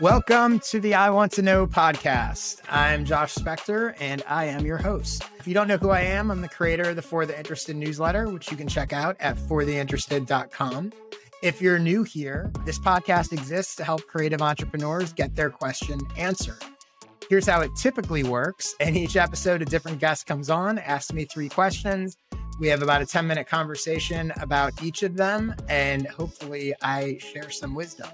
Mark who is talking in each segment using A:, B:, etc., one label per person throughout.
A: Welcome to the I Want to Know podcast. I'm Josh Spector and I am your host. If you don't know who I am, I'm the creator of the For the Interested newsletter, which you can check out at fortheinterested.com. If you're new here, this podcast exists to help creative entrepreneurs get their question answered. Here's how it typically works. In each episode, a different guest comes on, asks me three questions. We have about a 10 minute conversation about each of them, and hopefully, I share some wisdom.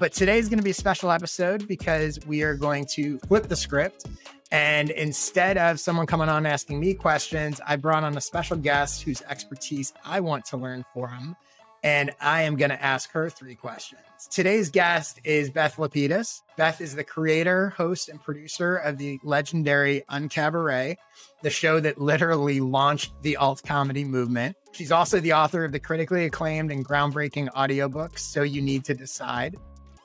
A: But today is going to be a special episode because we are going to flip the script. And instead of someone coming on asking me questions, I brought on a special guest whose expertise I want to learn from. And I am going to ask her three questions. Today's guest is Beth Lapides. Beth is the creator, host, and producer of the legendary Uncabaret, the show that literally launched the alt comedy movement. She's also the author of the critically acclaimed and groundbreaking audiobook, So You Need to Decide,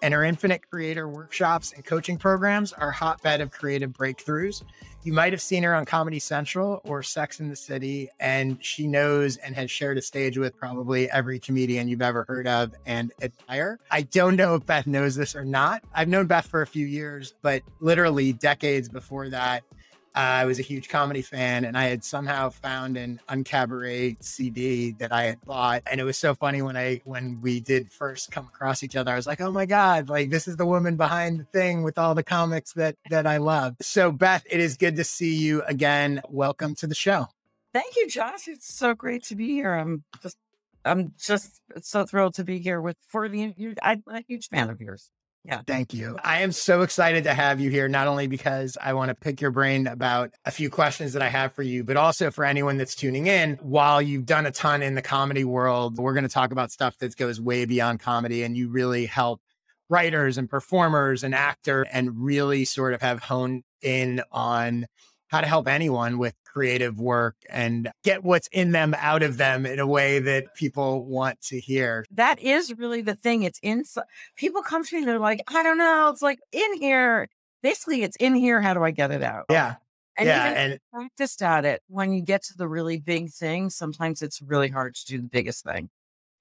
A: and her Infinite Creator workshops and coaching programs are hotbed of creative breakthroughs. You might have seen her on Comedy Central or Sex in the City, and she knows and has shared a stage with probably every comedian you've ever heard of and admire. I don't know if Beth knows this or not. I've known Beth for a few years, but literally decades before that, I was a huge comedy fan, and I had somehow found an Uncabaret CD that I had bought, and it was so funny when I when we did first come across each other. I was like, "Oh my god! Like this is the woman behind the thing with all the comics that that I love." So, Beth, it is good to see you again. Welcome to the show.
B: Thank you, Josh. It's so great to be here. I'm just I'm just so thrilled to be here with for the. I'm a huge fan of yours. Yeah.
A: Thank you. I am so excited to have you here, not only because I want to pick your brain about a few questions that I have for you, but also for anyone that's tuning in. While you've done a ton in the comedy world, we're going to talk about stuff that goes way beyond comedy, and you really help writers and performers and actor and really sort of have honed in on how to help anyone with creative work and get what's in them out of them in a way that people want to hear.
B: That is really the thing. It's inside. People come to me, they're like, I don't know. It's like in here. Basically, it's in here. How do I get it out?
A: Yeah.
B: And
A: yeah,
B: even
A: and
B: practiced at it. When you get to the really big thing, sometimes it's really hard to do the biggest thing.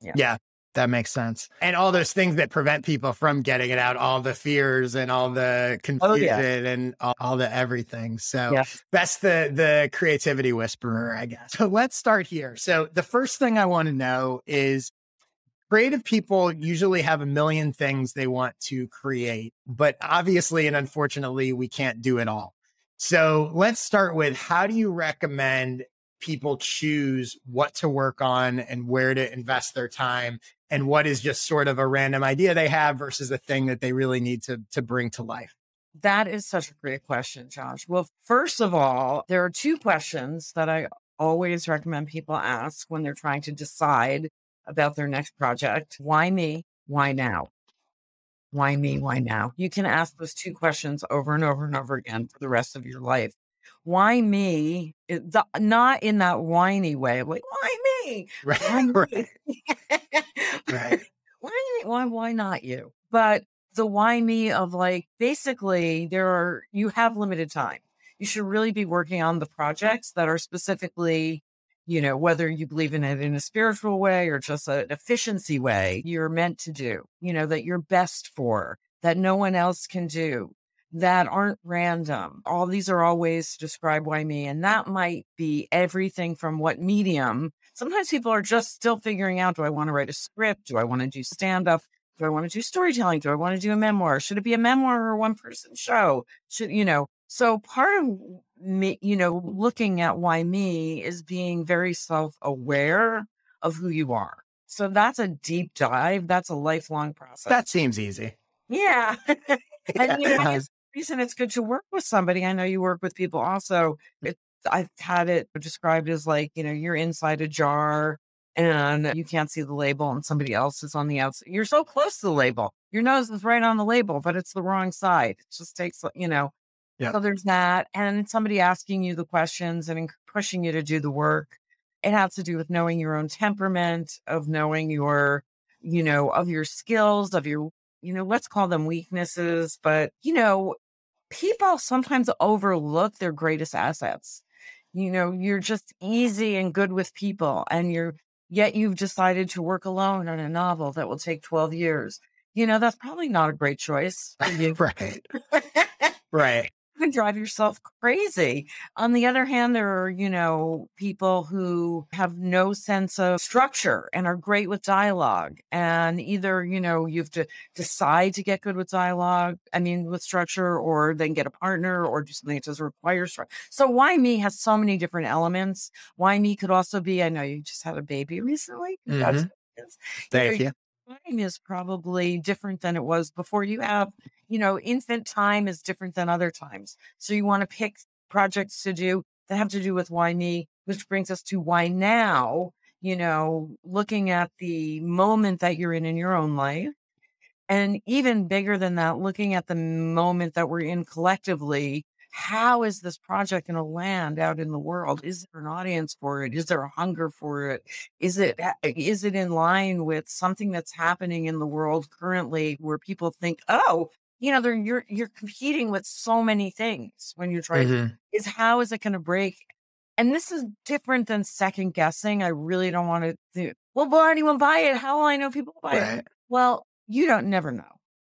A: Yeah. yeah. That makes sense. And all those things that prevent people from getting it out, all the fears and all the confusion oh, yeah. and all, all, the everything. So yeah. that's the the creativity whisperer, I guess. So let's start here. So the first thing I want to know is creative people usually have a million things they want to create, but obviously and unfortunately we can't do it all. So let's start with how do you recommend people choose what to work on and where to invest their time and what is just sort of a random idea they have versus a thing that they really need to to bring to life.
B: That is such a great question josh. Well first of all there are two questions that i always recommend people ask when they're trying to decide about their next project. Why me? Why now? Why me? Why now? You can ask those two questions over and over and over again for the rest of your life why me? The, not in that whiny way. Like, why me?
A: Right. Why me? right. right.
B: Why, why, why not you? But the why me of like, basically, there are, you have limited time. You should really be working on the projects that are specifically, you know, whether you believe in it in a spiritual way or just an efficiency way, you're meant to do, you know, that you're best for, that no one else can do that aren't random. All these are all ways to describe why me. And that might be everything from what medium. Sometimes people are just still figuring out do I want to write a script? Do I want to do stand up? Do I want to do storytelling? Do I want to do a memoir? Should it be a memoir or a one person show? Should, you know, so part of me, you know, looking at why me is being very self aware of who you are. So that's a deep dive. That's a lifelong process.
A: That seems easy.
B: Yeah. and you know, reason it's good to work with somebody. I know you work with people also. Mm. It, I've had it described as like, you know, you're inside a jar and you can't see the label and somebody else is on the outside. You're so close to the label. Your nose is right on the label, but it's the wrong side. It just takes, uh, you know, yeah. so there's that. And somebody asking you the questions and pushing you to do the work. It has to do with knowing your own temperament, of knowing your, you know, of your skills, of your, you know, let's call them weaknesses, but, you know, people sometimes overlook their greatest assets. You know, you're just easy and good with people, and you're yet you've decided to work alone on a novel that will take 12 years. you know, that's probably not a great choice for you.
A: right. right
B: can drive yourself crazy. On the other hand, there are, you know, people who have no sense of structure and are great with dialogue. And either, you know, you have to decide to get good with dialogue, I mean, with structure, or then get a partner or do something that doesn't require structure. So, Why Me has so many different elements. Why Me could also be, I know you just had a baby recently.
A: Mm-hmm. Thank you
B: time is probably different than it was before. You have, you know, infant time is different than other times. So you want to pick projects to do that have to do with why me, which brings us to why now, you know, looking at the moment that you're in in your own life. And even bigger than that, looking at the moment that we're in collectively how is this project going to land out in the world? Is there an audience for it? Is there a hunger for it? Is it is it in line with something that's happening in the world currently where people think, oh, you know, they're you're you're competing with so many things when you're trying mm-hmm. to, is how is it going to break? And this is different than second guessing. I really don't want to think, well, will anyone buy it? How will I know people buy right. it? Well, you don't never know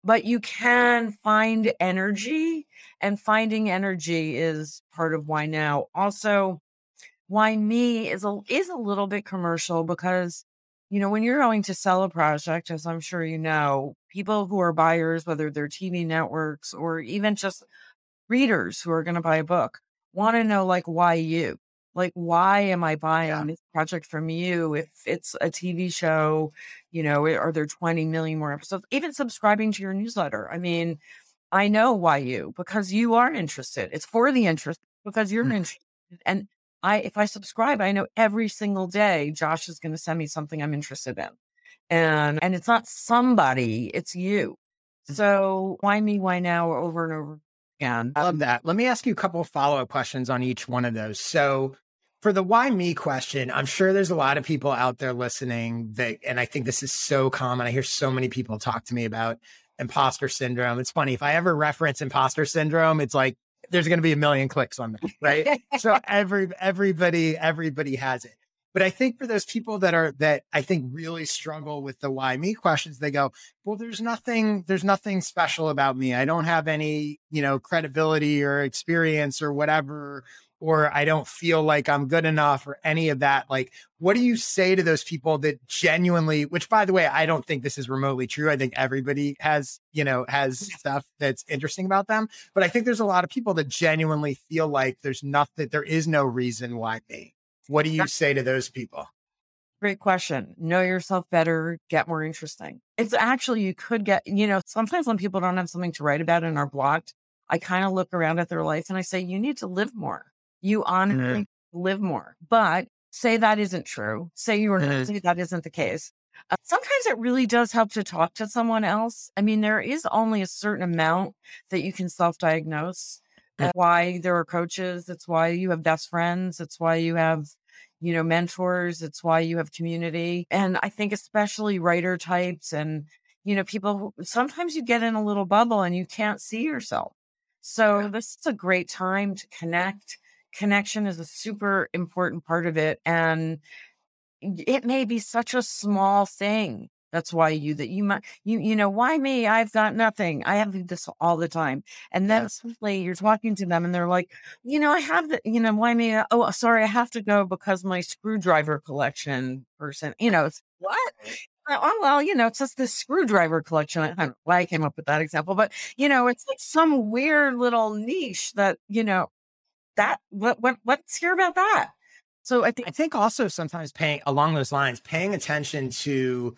B: but you can find energy and finding energy is part of why now. Also why me is a is a little bit commercial because you know when you're going to sell a project as i'm sure you know people who are buyers whether they're tv networks or even just readers who are going to buy a book want to know like why you like why am i buying yeah. this project from you if it's a tv show you know are there 20 million more episodes? Even subscribing to your newsletter. I mean i know why you because you are interested. It's for the interest because you're mm. interested. And i if i subscribe i know every single day josh is going to send me something i'm interested in. And and it's not somebody it's you. Mm. so why me why now over and over again?
A: I love that. Let me ask you a couple of follow-up questions on each one of those. So for the why me question, I'm sure there's a lot of people out there listening that, and I think this is so common. I hear so many people talk to me about imposter syndrome. It's funny if I ever reference imposter syndrome, it's like there's going to be a million clicks on that, right? so every everybody everybody has it. But I think for those people that are that I think really struggle with the why me questions, they go, well, there's nothing, there's nothing special about me. I don't have any, you know, credibility or experience or whatever or I don't feel like I'm good enough or any of that. Like, what do you say to those people that genuinely, which by the way, I don't think this is remotely true. I think everybody has, you know, has stuff that's interesting about them. But I think there's a lot of people that genuinely feel like there's nothing, there is no reason why me. What do you say to those people?
B: Great question. Know yourself better, get more interesting. It's actually, you could get, you know, sometimes when people don't have something to write about and are blocked, I kind of look around at their life and I say, you need to live more you honestly mm-hmm. live more. But say that isn't true. Say you're mm-hmm. say that isn't the case. Uh, sometimes it really does help to talk to someone else. I mean, there is only a certain amount that you can self-diagnose. That's mm. why there are coaches. It's why you have best friends. It's why you have, you know, mentors. It's why you have community. And I think especially writer types and, you know, people who, sometimes you get in a little bubble and you can't see yourself. So this is a great time to connect connection is a super important part of it. And it may be such a small thing. That's why you that you might you you know why me? I've got nothing. I have this all the time, and then yes. suddenly you're talking to them, and they're like, you know, I have the you know why me? Uh, oh, sorry, I have to go because my screwdriver collection person. You know, it's what? Uh, oh, well, you know, it's just this screwdriver collection. I don't know why I came up with that example, but you know, it's like some weird little niche that, you know, that what what let's hear about that.
A: So I think I think also sometimes paying along those lines, paying attention to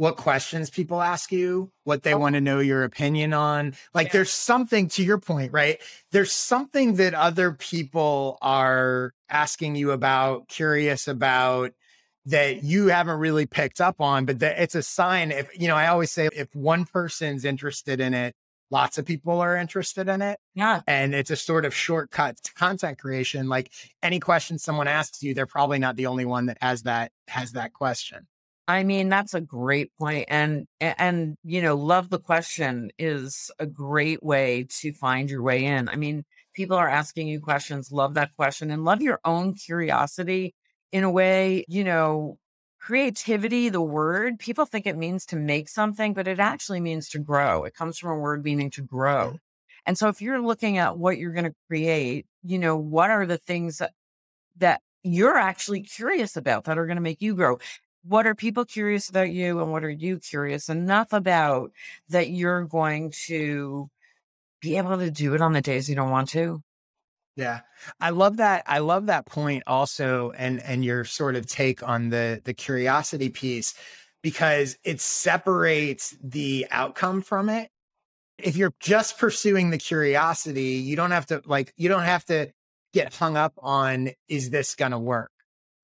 A: what questions people ask you, what they oh. want to know your opinion on. Like yeah. there's something to your point, right? There's something that other people are asking you about, curious about that you haven't really picked up on, but that it's a sign if, you know, I always say if one person's interested in it, lots of people are interested in it.
B: Yeah.
A: And it's a sort of shortcut to content creation. Like any question someone asks you, they're probably not the only one that has that has that question.
B: I mean, that's a great point. And and you know, love the question is a great way to find your way in. I mean, people are asking you questions, love that question and love your own curiosity in a way, you know, creativity, the word, people think it means to make something, but it actually means to grow. It comes from a word meaning to grow. And so if you're looking at what you're going to create, you know, what are the things that, that you're actually curious about that are going to make you grow? What are people curious about you and what are you curious enough about that you're going to be able to do it on the days you don't want to?
A: Yeah. I love that. I love that point also and and your sort of take on the the curiosity piece because it separates the outcome from it. If you're just pursuing the curiosity, you don't have to like you don't have to get hung up on is this going to work?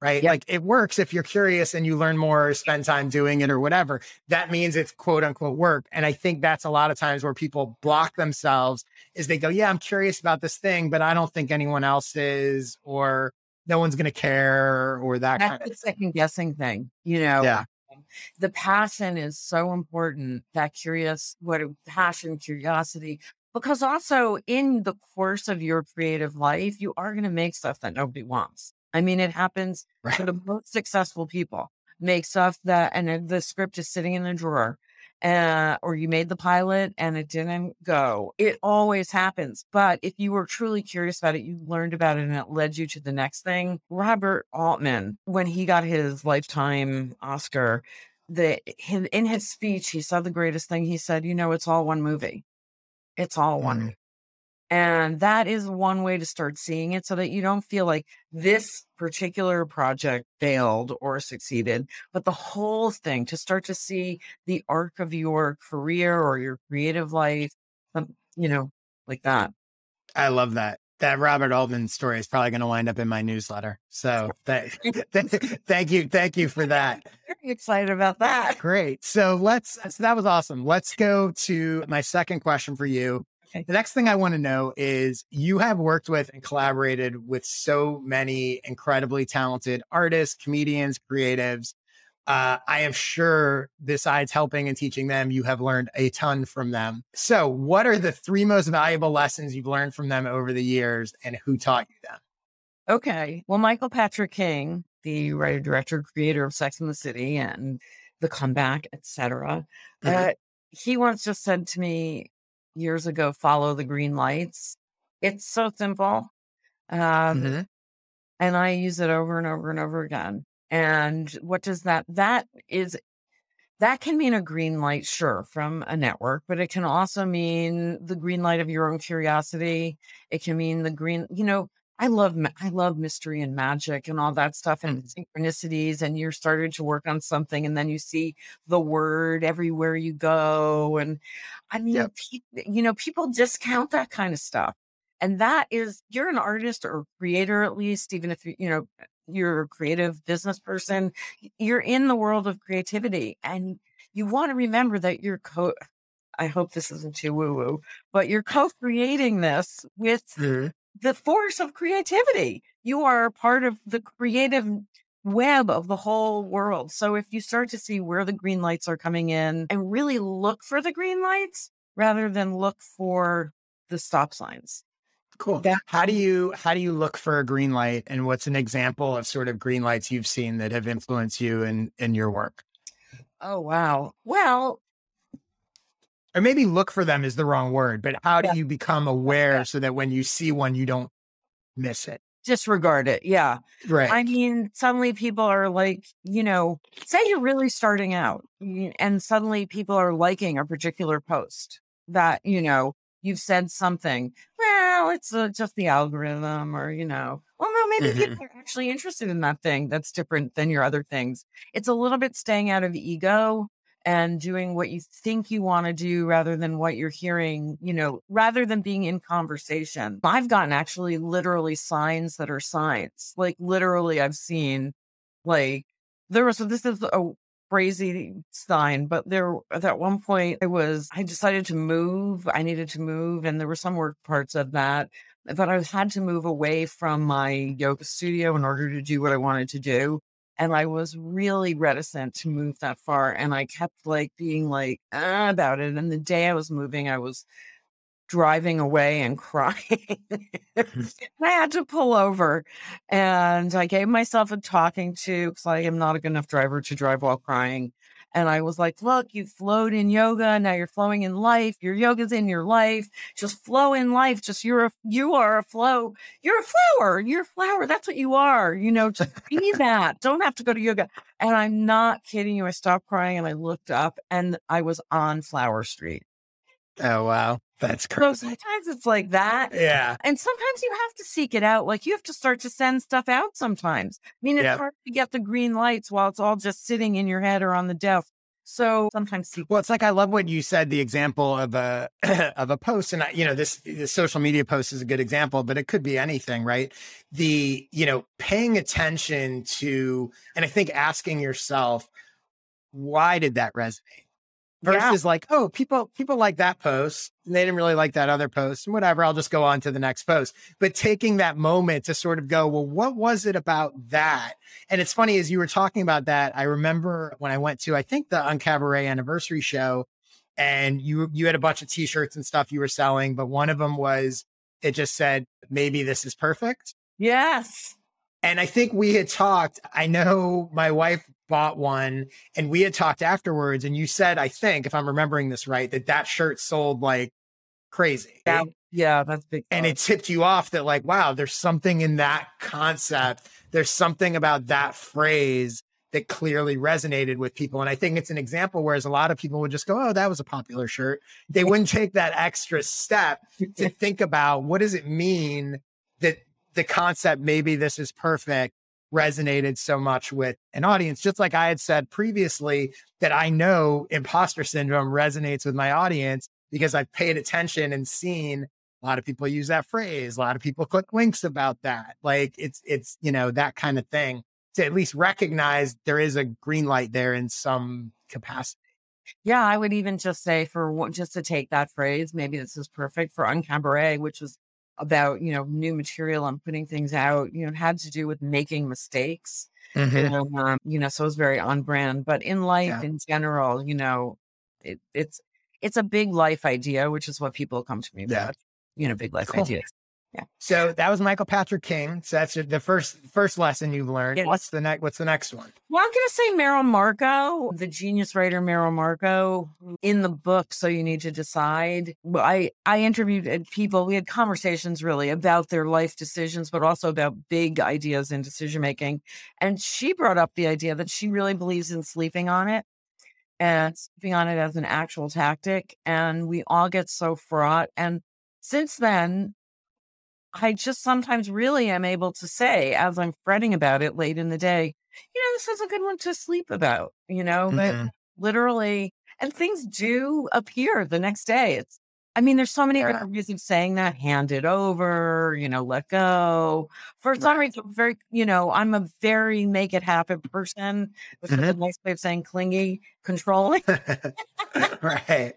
A: Right? Yep. Like it works if you're curious and you learn more, or spend time doing it or whatever. That means it's quote unquote work. And I think that's a lot of times where people block themselves is they go, yeah, I'm curious about this thing, but I don't think anyone else is, or no one's going to care or that
B: that's
A: kind
B: of second guessing thing, you know?
A: Yeah.
B: The passion is so important. That curious, what a passion, curiosity, because also in the course of your creative life, you are going to make stuff that nobody wants. I mean, it happens right. to the most successful people. Make stuff that, and the script is sitting in the drawer, uh, or you made the pilot and it didn't go. It always happens. But if you were truly curious about it, you learned about it and it led you to the next thing. Robert Altman, when he got his lifetime Oscar, the in his speech, he said the greatest thing. He said, "You know, it's all one movie. It's all one." And that is one way to start seeing it so that you don't feel like this particular project failed or succeeded, but the whole thing to start to see the arc of your career or your creative life, um, you know, like that.
A: I love that. That Robert Altman story is probably going to wind up in my newsletter. So th- th- thank you. Thank you for that.
B: Very excited about that.
A: Great. So let's, so that was awesome. Let's go to my second question for you. Okay. The next thing I want to know is you have worked with and collaborated with so many incredibly talented artists, comedians, creatives. Uh, I am sure, besides helping and teaching them, you have learned a ton from them. So, what are the three most valuable lessons you've learned from them over the years, and who taught you them?
B: Okay. Well, Michael Patrick King, the writer, director, creator of Sex and the City and The Comeback, etc., mm-hmm. uh, he once just said to me, years ago, follow the green lights. It's so simple. Um, mm-hmm. And I use it over and over and over again. And what does that, that is, that can mean a green light, sure, from a network, but it can also mean the green light of your own curiosity. It can mean the green, you know, I love I love mystery and magic and all that stuff and mm. synchronicities and you're starting to work on something and then you see the word everywhere you go and I mean yep. pe- you know people discount that kind of stuff and that is you're an artist or creator at least even if you you know you're a creative business person you're in the world of creativity and you want to remember that you're co I hope this isn't too woo woo, but you're co creating this with mm-hmm the force of creativity. You are part of the creative web of the whole world. So if you start to see where the green lights are coming in and really look for the green lights rather than look for the stop signs.
A: Cool. That, how do you how do you look for a green light and what's an example of sort of green lights you've seen that have influenced you in in your work?
B: Oh wow. Well,
A: or maybe look for them is the wrong word, but how do yeah. you become aware yeah. so that when you see one, you don't miss it?
B: Disregard it. Yeah.
A: Right.
B: I mean, suddenly people are like, you know, say you're really starting out and suddenly people are liking a particular post that, you know, you've said something. Well, it's uh, just the algorithm or, you know, well, no, maybe mm-hmm. people are actually interested in that thing that's different than your other things. It's a little bit staying out of ego and doing what you think you want to do rather than what you're hearing, you know, rather than being in conversation. I've gotten actually literally signs that are signs. Like literally I've seen like there was this is a crazy sign, but there at one point it was I decided to move. I needed to move and there were some work parts of that. But I had to move away from my yoga studio in order to do what I wanted to do. And I was really reticent to move that far. And I kept like being like ah, about it. And the day I was moving, I was driving away and crying. and I had to pull over and I gave myself a talking to because I am not a good enough driver to drive while crying. And I was like, look, you flowed in yoga. Now you're flowing in life. Your yoga's in your life. Just flow in life. Just you're a, you are a flow. You're a flower. You're a flower. That's what you are. You know, just be that. Don't have to go to yoga. And I'm not kidding you. I stopped crying and I looked up and I was on Flower Street.
A: Oh, wow. That's crazy.
B: So sometimes it's like that.
A: Yeah.
B: And sometimes you have to seek it out. Like you have to start to send stuff out sometimes. I mean, it's
A: Yeah.
B: hard to get the green lights while it's all just sitting in your head or on the desk. So sometimes seek
A: Well, it's like I love what you said. The example of a of a post, and I, you know this the social media post is a good example, but it could be anything, right? The you know paying attention to, and I think asking yourself, why did that resonate?
B: Yeah.
A: Versus like, oh, people people like that post, and they didn't really like that other post, and whatever. I'll just go on to the next post. But taking that moment to sort of go, well, what was it about that? And it's funny as you were talking about that. I remember when I went to, I think the Uncabaret anniversary show, and you you had a bunch of T-shirts and stuff you were selling, but one of them was it just said, "Maybe this is perfect."
B: Yes.
A: And I think we had talked. I know my wife bought one, and we had talked afterwards. And you said, I think, if I'm remembering this right, that that shirt sold like crazy.
B: Yeah. Yeah. That's big.
A: And it tipped you off that, like, wow, there's something in that concept. There's something about that phrase that clearly resonated with people. And I think it's an example whereas a lot of people would just go, oh, that was a popular shirt. They wouldn't take that extra step to think about what does it mean that the concept, maybe this is perfect, resonated so much with an audience. Just like I had said previously, that I know imposter syndrome resonates with my audience because I've paid attention and seen a lot of people use that phrase. A lot of people click links about that. Like it's, it's, you know, that kind of thing to at least recognize there is a green light there in some capacity.
B: Yeah, I would even just say for just to take that phrase, maybe this is perfect for Uncabaret, which was about you know new material and putting things out. You know, it had to do with making mistakes.
A: Mm-hmm.
B: And, um, you know, so it was very on brand. But in life
A: Yeah.
B: in general, you know, it, it's it's a big life idea, which is what people come to me
A: Yeah.
B: about. You know, big life
A: Cool.
B: ideas.
A: So that was Michael Patrick King. So that's the first first lesson you've learned.
B: Yes.
A: What's the next? What's the next one?
B: Well, I'm going to say Merrill Markoe, the genius writer Merrill Markoe, in the book. So you need to decide. I I interviewed uh, people. We had conversations really about their life decisions, but also about big ideas in decision making. And she brought up the idea that she really believes in sleeping on it and sleeping on it as an actual tactic. And we all get so fraught. And since then, I just sometimes really am able to say, as I'm fretting about it late in the day, you know, this is a good one to sleep about, you know, but
A: Mhm.
B: literally, and things do appear the next day. It's, I mean, there's so many
A: Yeah.
B: different ways of saying that hand it over, you know, let go. For some reason, I'm very, you know, I'm a very make it happen person, which is a nice way of saying clingy, controlling.
A: right.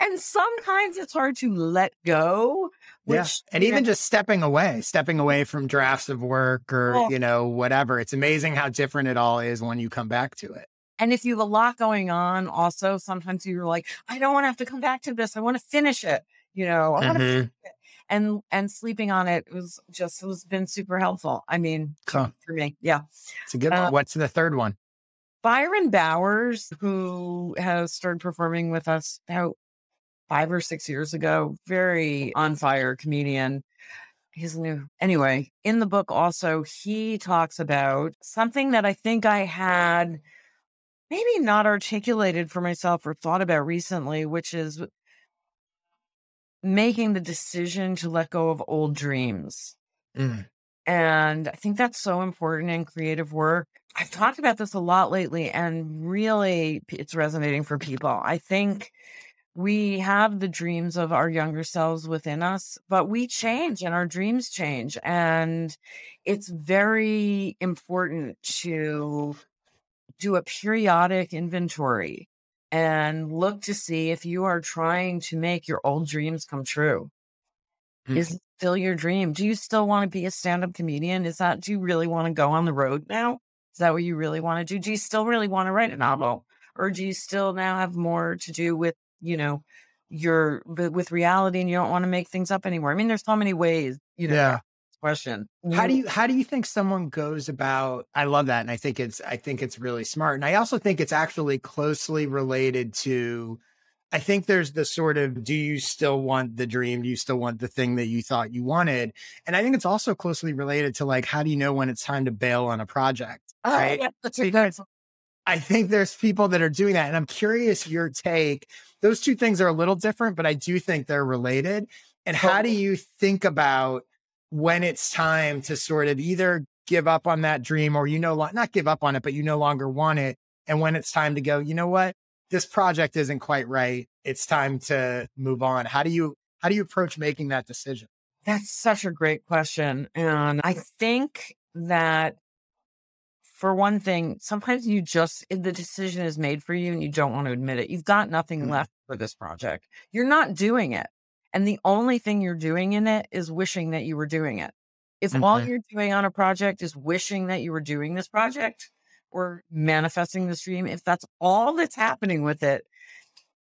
B: And sometimes it's hard to let go, which,
A: yeah. And
B: you know,
A: even just stepping away, stepping away from drafts of work or,
B: Oh.
A: you know, whatever. It's amazing how different it all is when you come back to it.
B: And if you have a lot going on, also sometimes you're like, I don't want to have to come back to this. I want to finish it. You know, I want to
A: Mhm.
B: finish it. And and sleeping on it was just was been super helpful. I mean,
A: Cool.
B: for me, yeah.
A: It's a good
B: Uh,
A: one. What's the third one?
B: Byron Bowers, who has started performing with us about five or six years ago, very on fire comedian. He's new. Anyway, in the book, also, he talks about something that I think I had maybe not articulated for myself or thought about recently, which is making the decision to let go of old dreams.
A: Mm.
B: And I think that's so important in creative work. I've talked about this a lot lately, and really it's resonating for people. I think we have the dreams of our younger selves within us, but we change and our dreams change. And it's very important to do a periodic inventory and look to see if you are trying to make your old dreams come true.
A: Mm.
B: Is it still your dream? Do you still want to be a stand up comedian? Is that, do you really want to go on the road now? Is that what you really want to do? Do you still really want to write a novel? Or do you still now have more to do with, you know, you're with reality and you don't want to make things up anymore. I mean, there's so many ways, you know, yeah. question.
A: How do you how do you think someone goes about I love that and I think it's I think it's really smart. And I also think it's actually closely related to I think there's the sort of do you still want the dream? Do you still want the thing that you thought you wanted? And I think it's also closely related to like how do you know when it's time to bail on a project?
B: Oh, right. Yeah, that's because
A: I think there's people that are doing that. And I'm curious your take. Those two things are a little different, but I do think they're related. And how do you think about when it's time to sort of either give up on that dream or you know, not give up on it, but you no longer want it. And when it's time to go, you know what? this project isn't quite right. It's time to move on. How do you how do you approach making that decision?
B: That's such a great question. And I think that for one thing, sometimes you just the decision is made for you and you don't want to admit it. You've got nothing mm-hmm. left for this project. You're not doing it. And the only thing you're doing in it is wishing that you were doing it. If mm-hmm. all you're doing on a project is wishing that you were doing this project, or manifesting this dream, if that's all that's happening with it,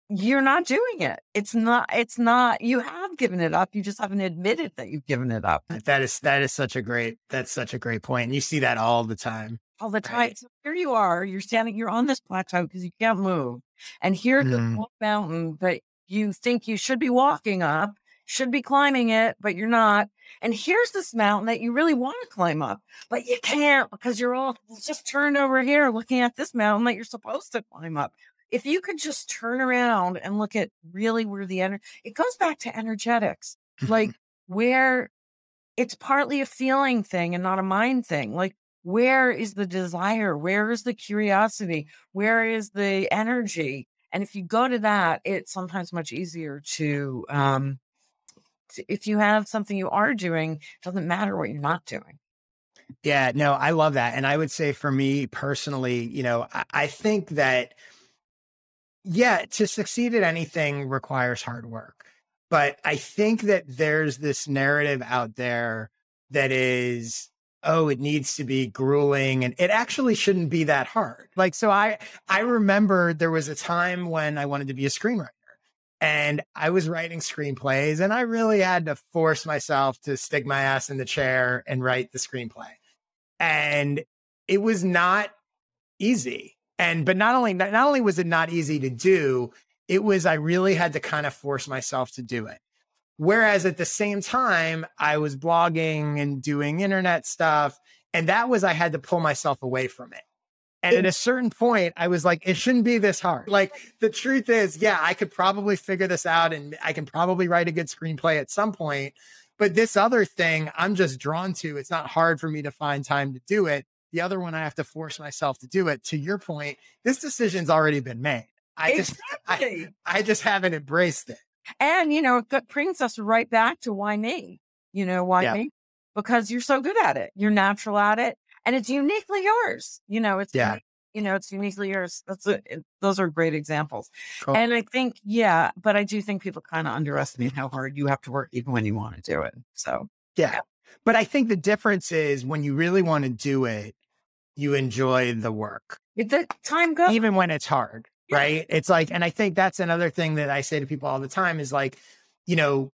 B: you're not doing it. It's not, it's not, you have given it up. You just haven't admitted that you've given it up.
A: That is, that is such a great, that's such a great point. And you see that all the time.
B: All the time. Right? So here you are, you're standing, you're on this plateau because you can't move. And here's mm-hmm. the mountain that you think you should be walking up should be climbing it, but you're not. And here's this mountain that you really want to climb up, but you can't because you're all just turned over here looking at this mountain that you're supposed to climb up. If you could just turn around and look at really where the energy, it goes back to energetics, like where it's partly a feeling thing and not a mind thing. Like, where is the desire? Where is the curiosity? Where is the energy? And if you go to that, it's sometimes much easier to um, if you have something you are doing, it doesn't matter what you're not doing.
A: Yeah, no, I love that. And I would say for me personally, you know, I, I think that, yeah, to succeed at anything requires hard work. But I think that there's this narrative out there that is, oh, it needs to be grueling and it actually shouldn't be that hard. Like, so I, I remember there was a time when I wanted to be a screenwriter and I was writing screenplays and I really had to force myself to stick my ass in the chair and write the screenplay. And it was not easy. And but not only not only was it not easy to do, it was I really had to kind of force myself to do it. Whereas at the same time, I was blogging and doing internet stuff. And that was I had to pull myself away from it. And at a certain point, I was like, it shouldn't be this hard. Like the truth is, yeah, I could probably figure this out and I can probably write a good screenplay at some point. But this other thing, I'm just drawn to. It's not hard for me to find time to do it. The other one, I have to force myself to do it. To your point, this decision's already been made. I exactly. just, I, I just haven't embraced it.
B: And you know, it brings us right back to why me. You know, why yeah. me? Because you're so good at it. You're natural at it and it's uniquely yours. You know, it's yeah. You know, it's uniquely yours. That's a, it, those are great examples. Cool. And I think, yeah, but I do think people kind of underestimate how hard you have to work even when you want to do it. So,
A: yeah. yeah. But I think the difference is when you really want to do it, you enjoy the work.
B: The time goes.
A: Even when it's hard, yeah. right? It's like, and I think that's another thing that I say to people all the time is like, you know,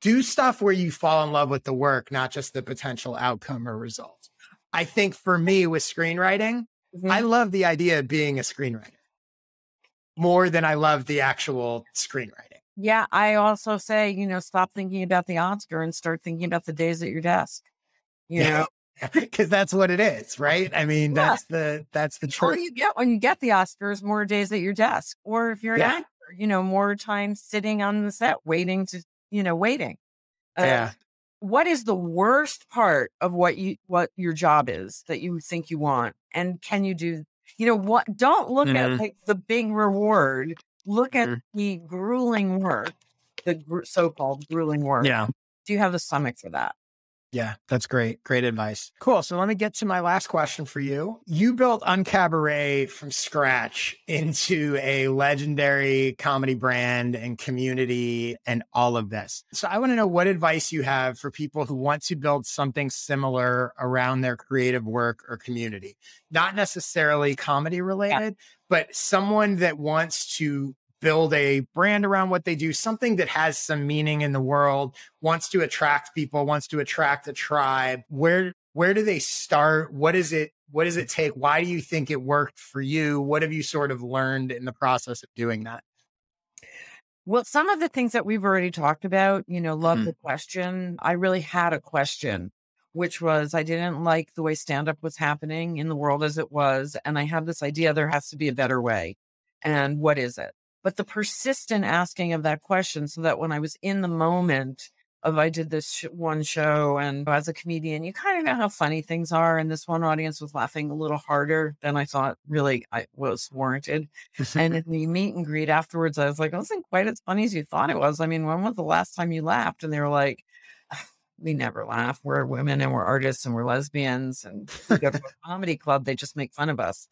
A: do stuff where you fall in love with the work, not just the potential outcome or result. I think for me with screenwriting, mm-hmm. I love the idea of being a screenwriter more than I love the actual screenwriting.
B: Yeah, I also say, you know, stop thinking about the Oscar and start thinking about the days at your desk. You know,
A: because that's what it is, right? I mean, yeah. that's the that's the truth.
B: Or you get when you get the Oscars, more days at your desk, or if you're an yeah. actor, you know, more time sitting on the set waiting to, you know, waiting.
A: Uh, yeah
B: what is the worst part of what you what your job is that you think you want and can you do you know what don't look mm-hmm. at like the big reward look at mm-hmm. the grueling work the gr- so-called grueling work
A: yeah
B: do you have the stomach for that
A: yeah, that's great. Great advice. Cool. So let me get to my last question for you. You built Uncabaret from scratch into a legendary comedy brand and community and all of this. So I want to know what advice you have for people who want to build something similar around their creative work or community. Not necessarily comedy related, yeah. but someone that wants to build a brand around what they do, something that has some meaning in the world, wants to attract people, wants to attract a tribe. Where where do they start? What is it what does it take? Why do you think it worked for you? What have you sort of learned in the process of doing that?
B: Well, some of the things that we've already talked about, you know, love mm-hmm. the question. I really had a question, which was I didn't like the way stand up was happening in the world as it was. And I had this idea there has to be a better way. And what is it? But the persistent asking of that question so that when I was in the moment, of I did this sh- one show and as a comedian, you kind of know how funny things are. And this one audience was laughing a little harder than I thought really I was warranted. and in the meet and greet afterwards, I was like, I wasn't quite as funny as you thought it was. I mean, when was the last time you laughed? And they were like, we never laugh. We're women and we're artists and we're lesbians and we go to a comedy club. They just make fun of us.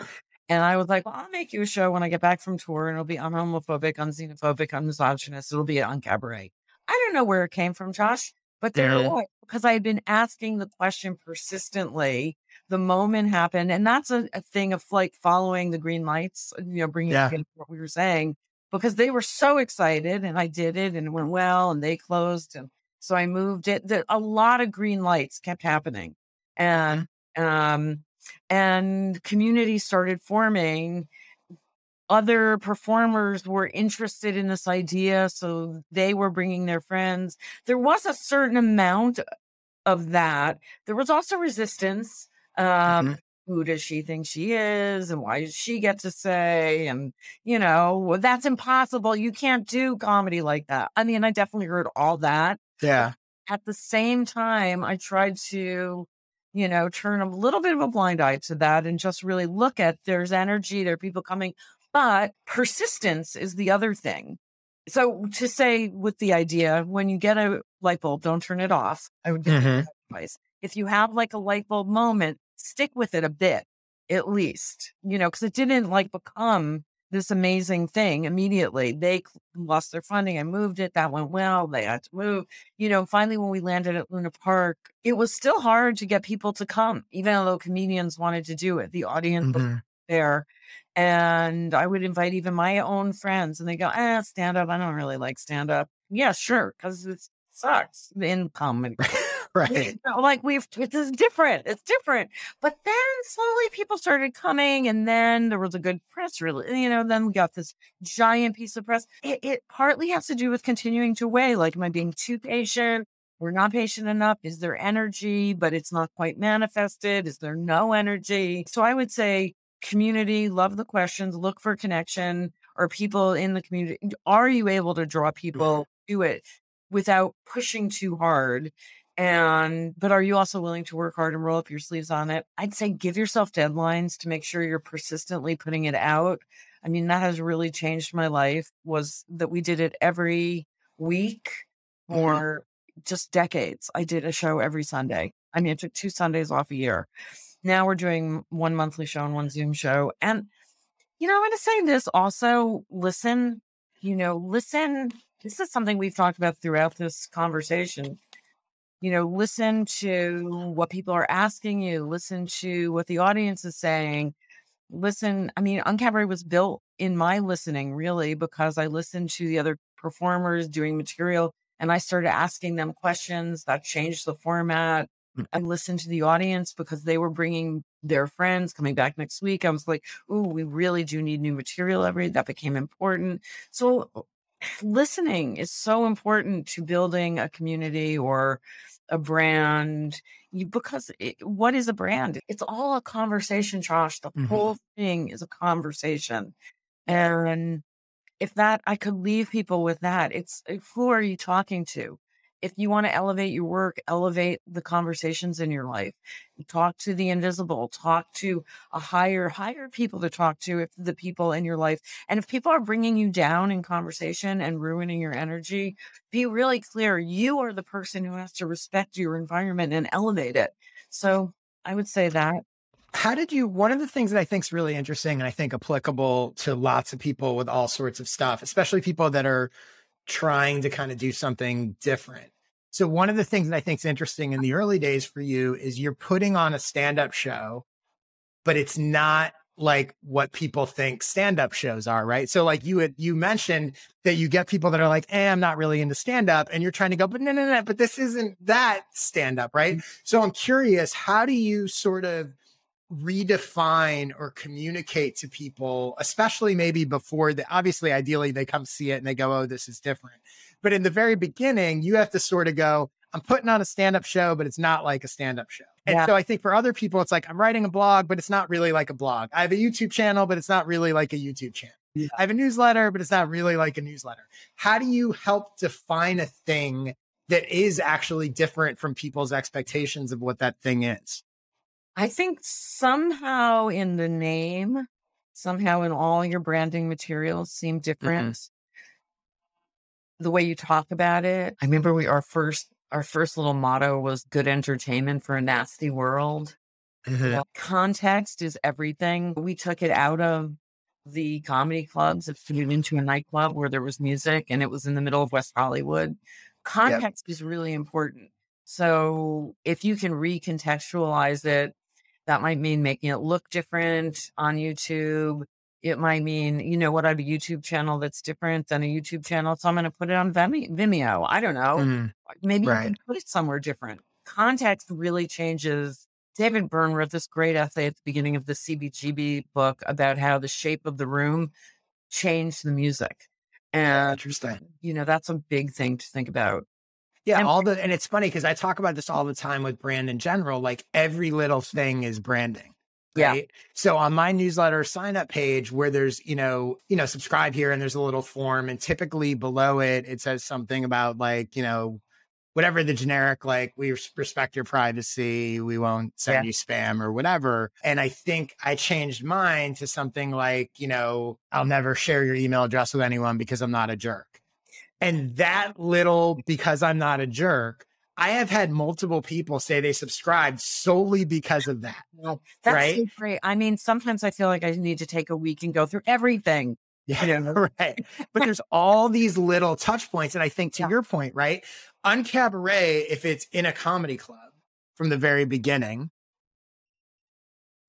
B: And I was like, well, I'll make you a show when I get back from tour and it'll be unhomophobic, unxenophobic, unmisogynist. It'll be Uncabaret. I don't know where it came from, Josh, but there yeah. because I had been asking the question persistently. The moment happened, and that's a, a thing of like following the green lights, uh, you know, bringing yeah. what we were saying because they were so excited, and I did it, and it went well, and they closed, and so I moved it. The, a lot of green lights kept happening, and mm-hmm. um, and community started forming other performers were interested in this idea so they were bringing their friends. There was a certain amount of that. There was also resistance um mm-hmm. who does she think she is and why does she get to say and you know that's impossible. You can't do comedy like that. I mean i definitely heard all that
A: yeah.
B: at the same time i tried to you know turn a little bit of a blind eye to that and just really look at there's energy there are people coming but persistence is the other thing. So to say with the idea, when you get a light bulb, don't turn it off. I would give mm-hmm. advice. If you have like a light bulb moment, stick with it a bit, at least, you know, because it didn't like become this amazing thing immediately. They lost their funding. I moved it. That went well. They had to move. You know, finally, when we landed at Luna Park, it was still hard to get people to come, even though comedians wanted to do it. The audience mm-hmm. there. And I would invite even my own friends, and they go, "Ah, stand up. I don't really like stand up." Yeah, sure, because it sucks in comedy.
A: right. You
B: know, like we've it's different. It's different. But then slowly people started coming, and then there was a good press really. You know, then we got this giant piece of press. It, it partly has to do with continuing to weigh. Like, am I being too patient? We're not patient enough. Is there energy, but it's not quite manifested? Is there no energy? So I would say community, love the questions, look for connection or people in the community. Are you able to draw mm-hmm. people to it without pushing too hard? And, but are you also willing to work hard and roll up your sleeves on it? I'd say give yourself deadlines to make sure you're persistently putting it out. I mean, that has really changed my life was that we did it every week mm-hmm. or just decades. I did a show every Sunday. I mean, I took two Sundays off a year. Now we're doing one monthly show and one Zoom show. And, you know, I'm going to say this also listen, you know, listen. This is something we've talked about throughout this conversation. You know, listen to what people are asking you, listen to what the audience is saying. Listen, I mean, Uncabaret was built in my listening really because I listened to the other performers doing material and I started asking them questions that changed the format Mm. I listened to the audience because they were bringing their friends coming back next week. I was like, "Ooh, we really do need new material every." That became important. So, listening is so important to building a community or a brand. You, because it, what is a brand? It's all a conversation, Josh. The mm-hmm. whole thing is a conversation, and if that I could leave people with that, it's who are you talking to? If you want to elevate your work, elevate the conversations in your life. Talk to the invisible, talk to a higher, higher people to talk to if the people in your life. And if people are bringing you down in conversation and ruining your energy, be really clear. You are the person who has to respect your environment and elevate it. So I would say that
A: how did you one of the things that i think is really interesting and i think applicable to lots of people with all sorts of stuff especially people that are trying to kind of do something different so one of the things that I think is interesting in the early days for you is you're putting on a stand-up show, but it's not like what people think stand-up shows are, right? So like you had you mentioned that you get people that are like, eh, I'm not really into stand-up, and you're trying to go, but no, no, no, but this isn't that stand-up, right? Mm-hmm. So I'm curious, how do you sort of redefine or communicate to people, especially maybe before the obviously ideally they come see it and they go, oh, this is different. But in the very beginning, you have to sort of go, I'm putting on a stand-up show, but it's not like a stand-up show. And yeah. so I think for other people, it's like I'm writing a blog, but it's not really like a blog. I have a YouTube channel, but it's not really like a YouTube channel. Yeah. I have a newsletter, but it's not really like a newsletter. How do you help define a thing that is actually different from people's expectations of what that thing is?
B: I think somehow in the name, somehow in all your branding materials seem different. Mm-hmm. The way you talk about it. I remember we our first our first little motto was good entertainment for a nasty world. Mm-hmm. Well, context is everything. We took it out of the comedy clubs and put it into a nightclub where there was music and it was in the middle of West Hollywood. Context yep. is really important. So if you can recontextualize it, that might mean making it look different on YouTube. It might mean, you know, what I have a YouTube channel that's different than a YouTube channel. So I'm going to put it on Vimeo. I don't know. Mm, Maybe right. you can put it somewhere different. Context really changes. David Byrne wrote this great essay at the beginning of the CBGB book about how the shape of the room changed the music. And,
A: Interesting.
B: You know, that's a big thing to think about.
A: Yeah, and, all the and it's funny because I talk about this all the time with brand in general. Like every little thing is branding. Right? Yeah. So on my newsletter sign up page where there's, you know, you know, subscribe here and there's a little form and typically below it it says something about like, you know, whatever the generic like we respect your privacy, we won't send yeah. you spam or whatever. And I think I changed mine to something like, you know, I'll never share your email address with anyone because I'm not a jerk. And that little, because I'm not a jerk, I have had multiple people say they subscribed solely because of that.
B: Well, that's right? so great. I mean, sometimes I feel like I need to take a week and go through everything.
A: Yeah, you know? right. But there's all these little touch points. And I think to yeah. your point, right? Uncabaret, if it's in a comedy club from the very beginning,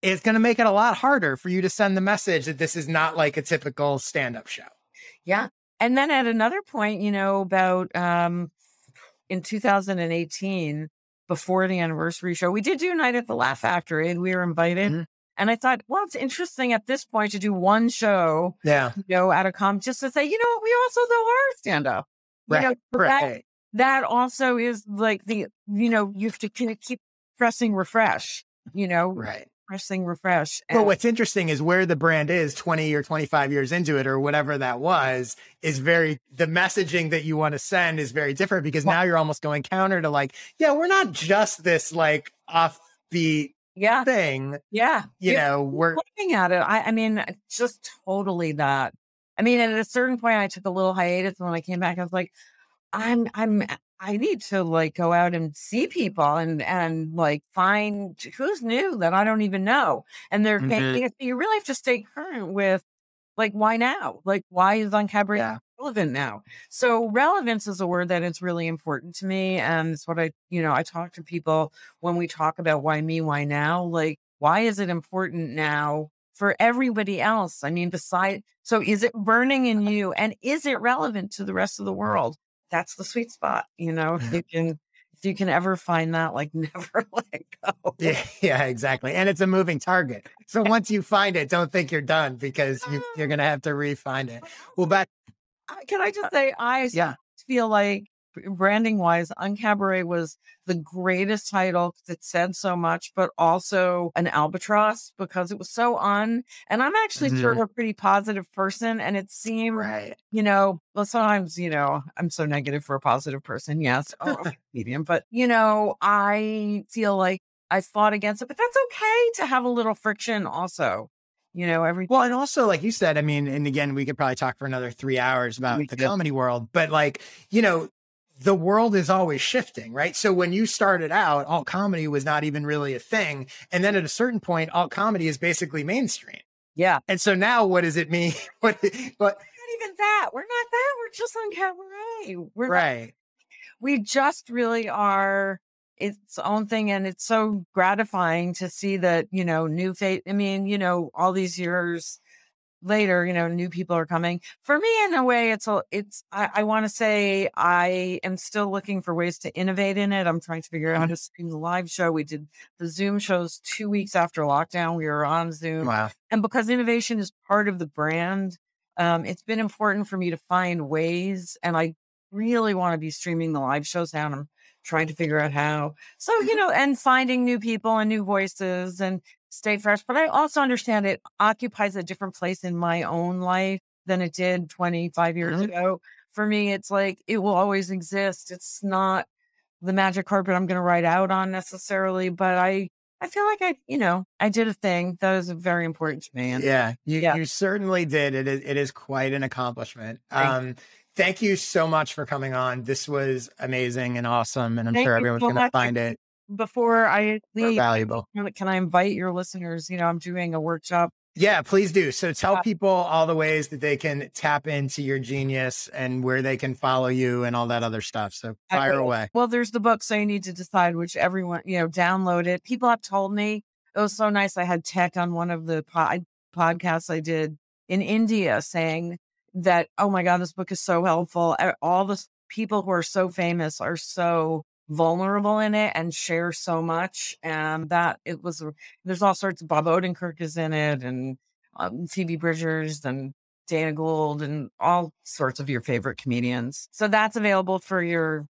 A: it's going to make it a lot harder for you to send the message that this is not like a typical stand up show.
B: Yeah. And then at another point, you know, about um, in 2018, before the anniversary show, we did do Night at the Laugh Factory and we were invited. Mm-hmm. And I thought, well, it's interesting at this point to do one show,
A: yeah,
B: you know, at a com just to say, you know, we also though are stand up.
A: Right.
B: You know,
A: right.
B: That, that also is like the, you know, you have to keep pressing refresh, you know,
A: right
B: pressing refresh.
A: And- but what's interesting is where the brand is 20 or 25 years into it or whatever that was is very the messaging that you want to send is very different because well, now you're almost going counter to like, yeah, we're not just this like offbeat
B: yeah.
A: thing.
B: Yeah.
A: You you're know, we're
B: looking at it. I, I mean, just totally that. I mean, at a certain point I took a little hiatus and when I came back, I was like, I'm I'm I need to like go out and see people and and like find who's new that I don't even know. And they're mm-hmm. you really have to stay current with like why now? Like why is Uncabaret yeah. relevant now? So relevance is a word that is really important to me. And it's what I, you know, I talk to people when we talk about why me, why now? Like, why is it important now for everybody else? I mean, besides so is it burning in you and is it relevant to the rest of the world? That's the sweet spot. You know, if you can if you can ever find that, like never let go.
A: Yeah, yeah, exactly. And it's a moving target. So once you find it, don't think you're done because you, ah. are gonna have to refine it. Well, but
B: can I just uh, say I yeah. feel like branding wise, Uncabaret was the greatest title because it said so much, but also an albatross because it was so un. And I'm actually mm-hmm. sort of a pretty positive person, and it seemed,
A: right.
B: you know, well, sometimes, you know, I'm so negative for a positive person. Yes, oh, medium, but you know, I feel like I fought against it, but that's okay to have a little friction also you know, every
A: well, and also like you said, I mean, and again, we could probably talk for another three hours about we the could. comedy world, but like, you know, the world is always shifting, right? So when you started out, alt comedy was not even really a thing. And then at a certain point, alt comedy is basically mainstream.
B: Yeah.
A: And so now what does it mean? what,
B: what, not even that. We're not that. We're just Uncabaret. We're
A: right.
B: Not, we just really are its own thing. And it's so gratifying to see that, you know, new face. I mean, you know, all these years later, you know, new people are coming. For me, in a way, it's a, it's, I, I want to say I am still looking for ways to innovate in it. I'm trying to figure out how to stream the live show. We did the Zoom shows two weeks after lockdown. We were on Zoom.
A: Wow.
B: And because innovation is part of the brand, um, it's been important for me to find ways. And I really want to be streaming the live shows now. And I'm trying to figure out how. So, you
A: Mm-hmm.
B: know, and finding new people and new voices and stay fresh. But I also understand it occupies a different place in my own life than it did 25 years
A: Mhm.
B: ago. For me, it's like it will always exist. It's not the magic carpet I'm going to ride out on necessarily, but I, I feel like I, you know, I did a thing that was very important to me. And
A: Yeah, you,
B: Yeah.
A: you certainly did. It is, it is quite an accomplishment.
B: Thank
A: Um, thank you so much for coming on. This was amazing and awesome. And I'm
B: Thank
A: sure everyone's
B: so
A: going to find it
B: before I leave,
A: valuable.
B: can I invite your listeners? You know, I'm doing a workshop
A: Yeah, please do. So tell people all the ways that they can tap into your genius and where they can follow you and all that other stuff. So fire away.
B: Well, there's the book, so you need to decide which everyone, you know, download it. People have told me it was so nice. I had tech on one of the pod- podcasts I did in India saying that, oh my God, this book is so helpful. Uh, All the people who are so famous are so vulnerable in it and share so much. And that it was, there's all sorts of Bob Odenkirk is in it and um, Phoebe Bridgers and Dana Gould and all sorts of your favorite comedians. So that's available for your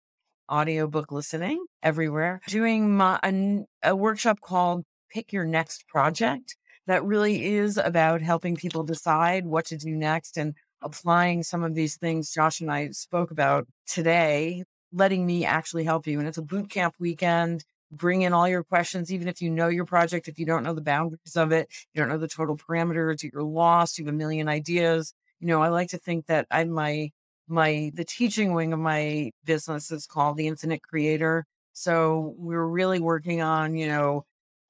B: audiobook listening everywhere. Doing my, a, a workshop called Pick Your Next Project that really is about helping people decide what to do next and applying some of these things Josh and I spoke about today, letting me actually help you. And it's a boot camp weekend. Bring in all your questions, even if you know your project, if you don't know the boundaries of it, you don't know the total parameters, you're lost, you have a million ideas. You know, I like to think that I'm my my the teaching wing of my business is called the infinite creator so we're really working on you know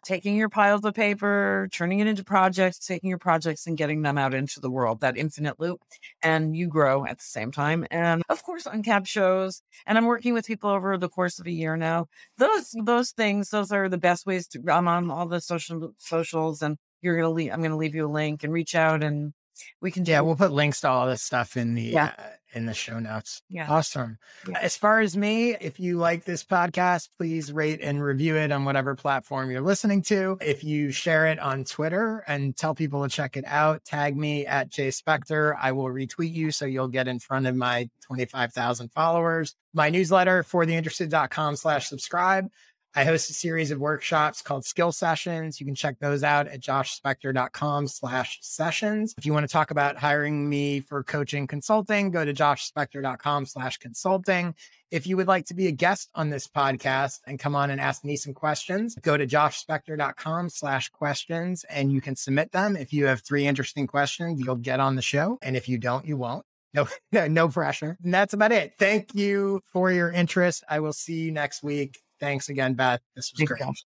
B: taking your piles of paper turning it into projects taking your projects and getting them out into the world that infinite loop and you grow at the same time and of course uncapped shows and i'm working with people over the course of a year now. Those those things those are the best ways to i'm on all the social socials and you're gonna leave i'm gonna leave you a link and reach out and we can
A: Yeah, we'll put links to all this stuff in the
B: Yeah.
A: uh, in the show notes.
B: Yeah.
A: Awesome.
B: Yeah.
A: As far as me, if you like this podcast, please rate and review it on whatever platform you're listening to. If you share it on Twitter and tell people to check it out, tag me at Jay Spector. I will retweet you so you'll get in front of my 25,000 followers. My newsletter fortheinterested.com slash subscribe. I host a series of workshops called skill sessions. You can check those out at joshspector.com slash sessions. If you want to talk about hiring me for coaching consulting, go to joshspector.com slash consulting. If you would like to be a guest on this podcast and come on and ask me some questions, go to joshspector.com slash questions and you can submit them. If you have three interesting questions, you'll get on the show. And if you don't, you won't. No, no, no pressure. And that's about it. Thank you for your interest. I will see you next week. Thanks again, Beth. This was
B: Thanks,
A: great.
B: Josh.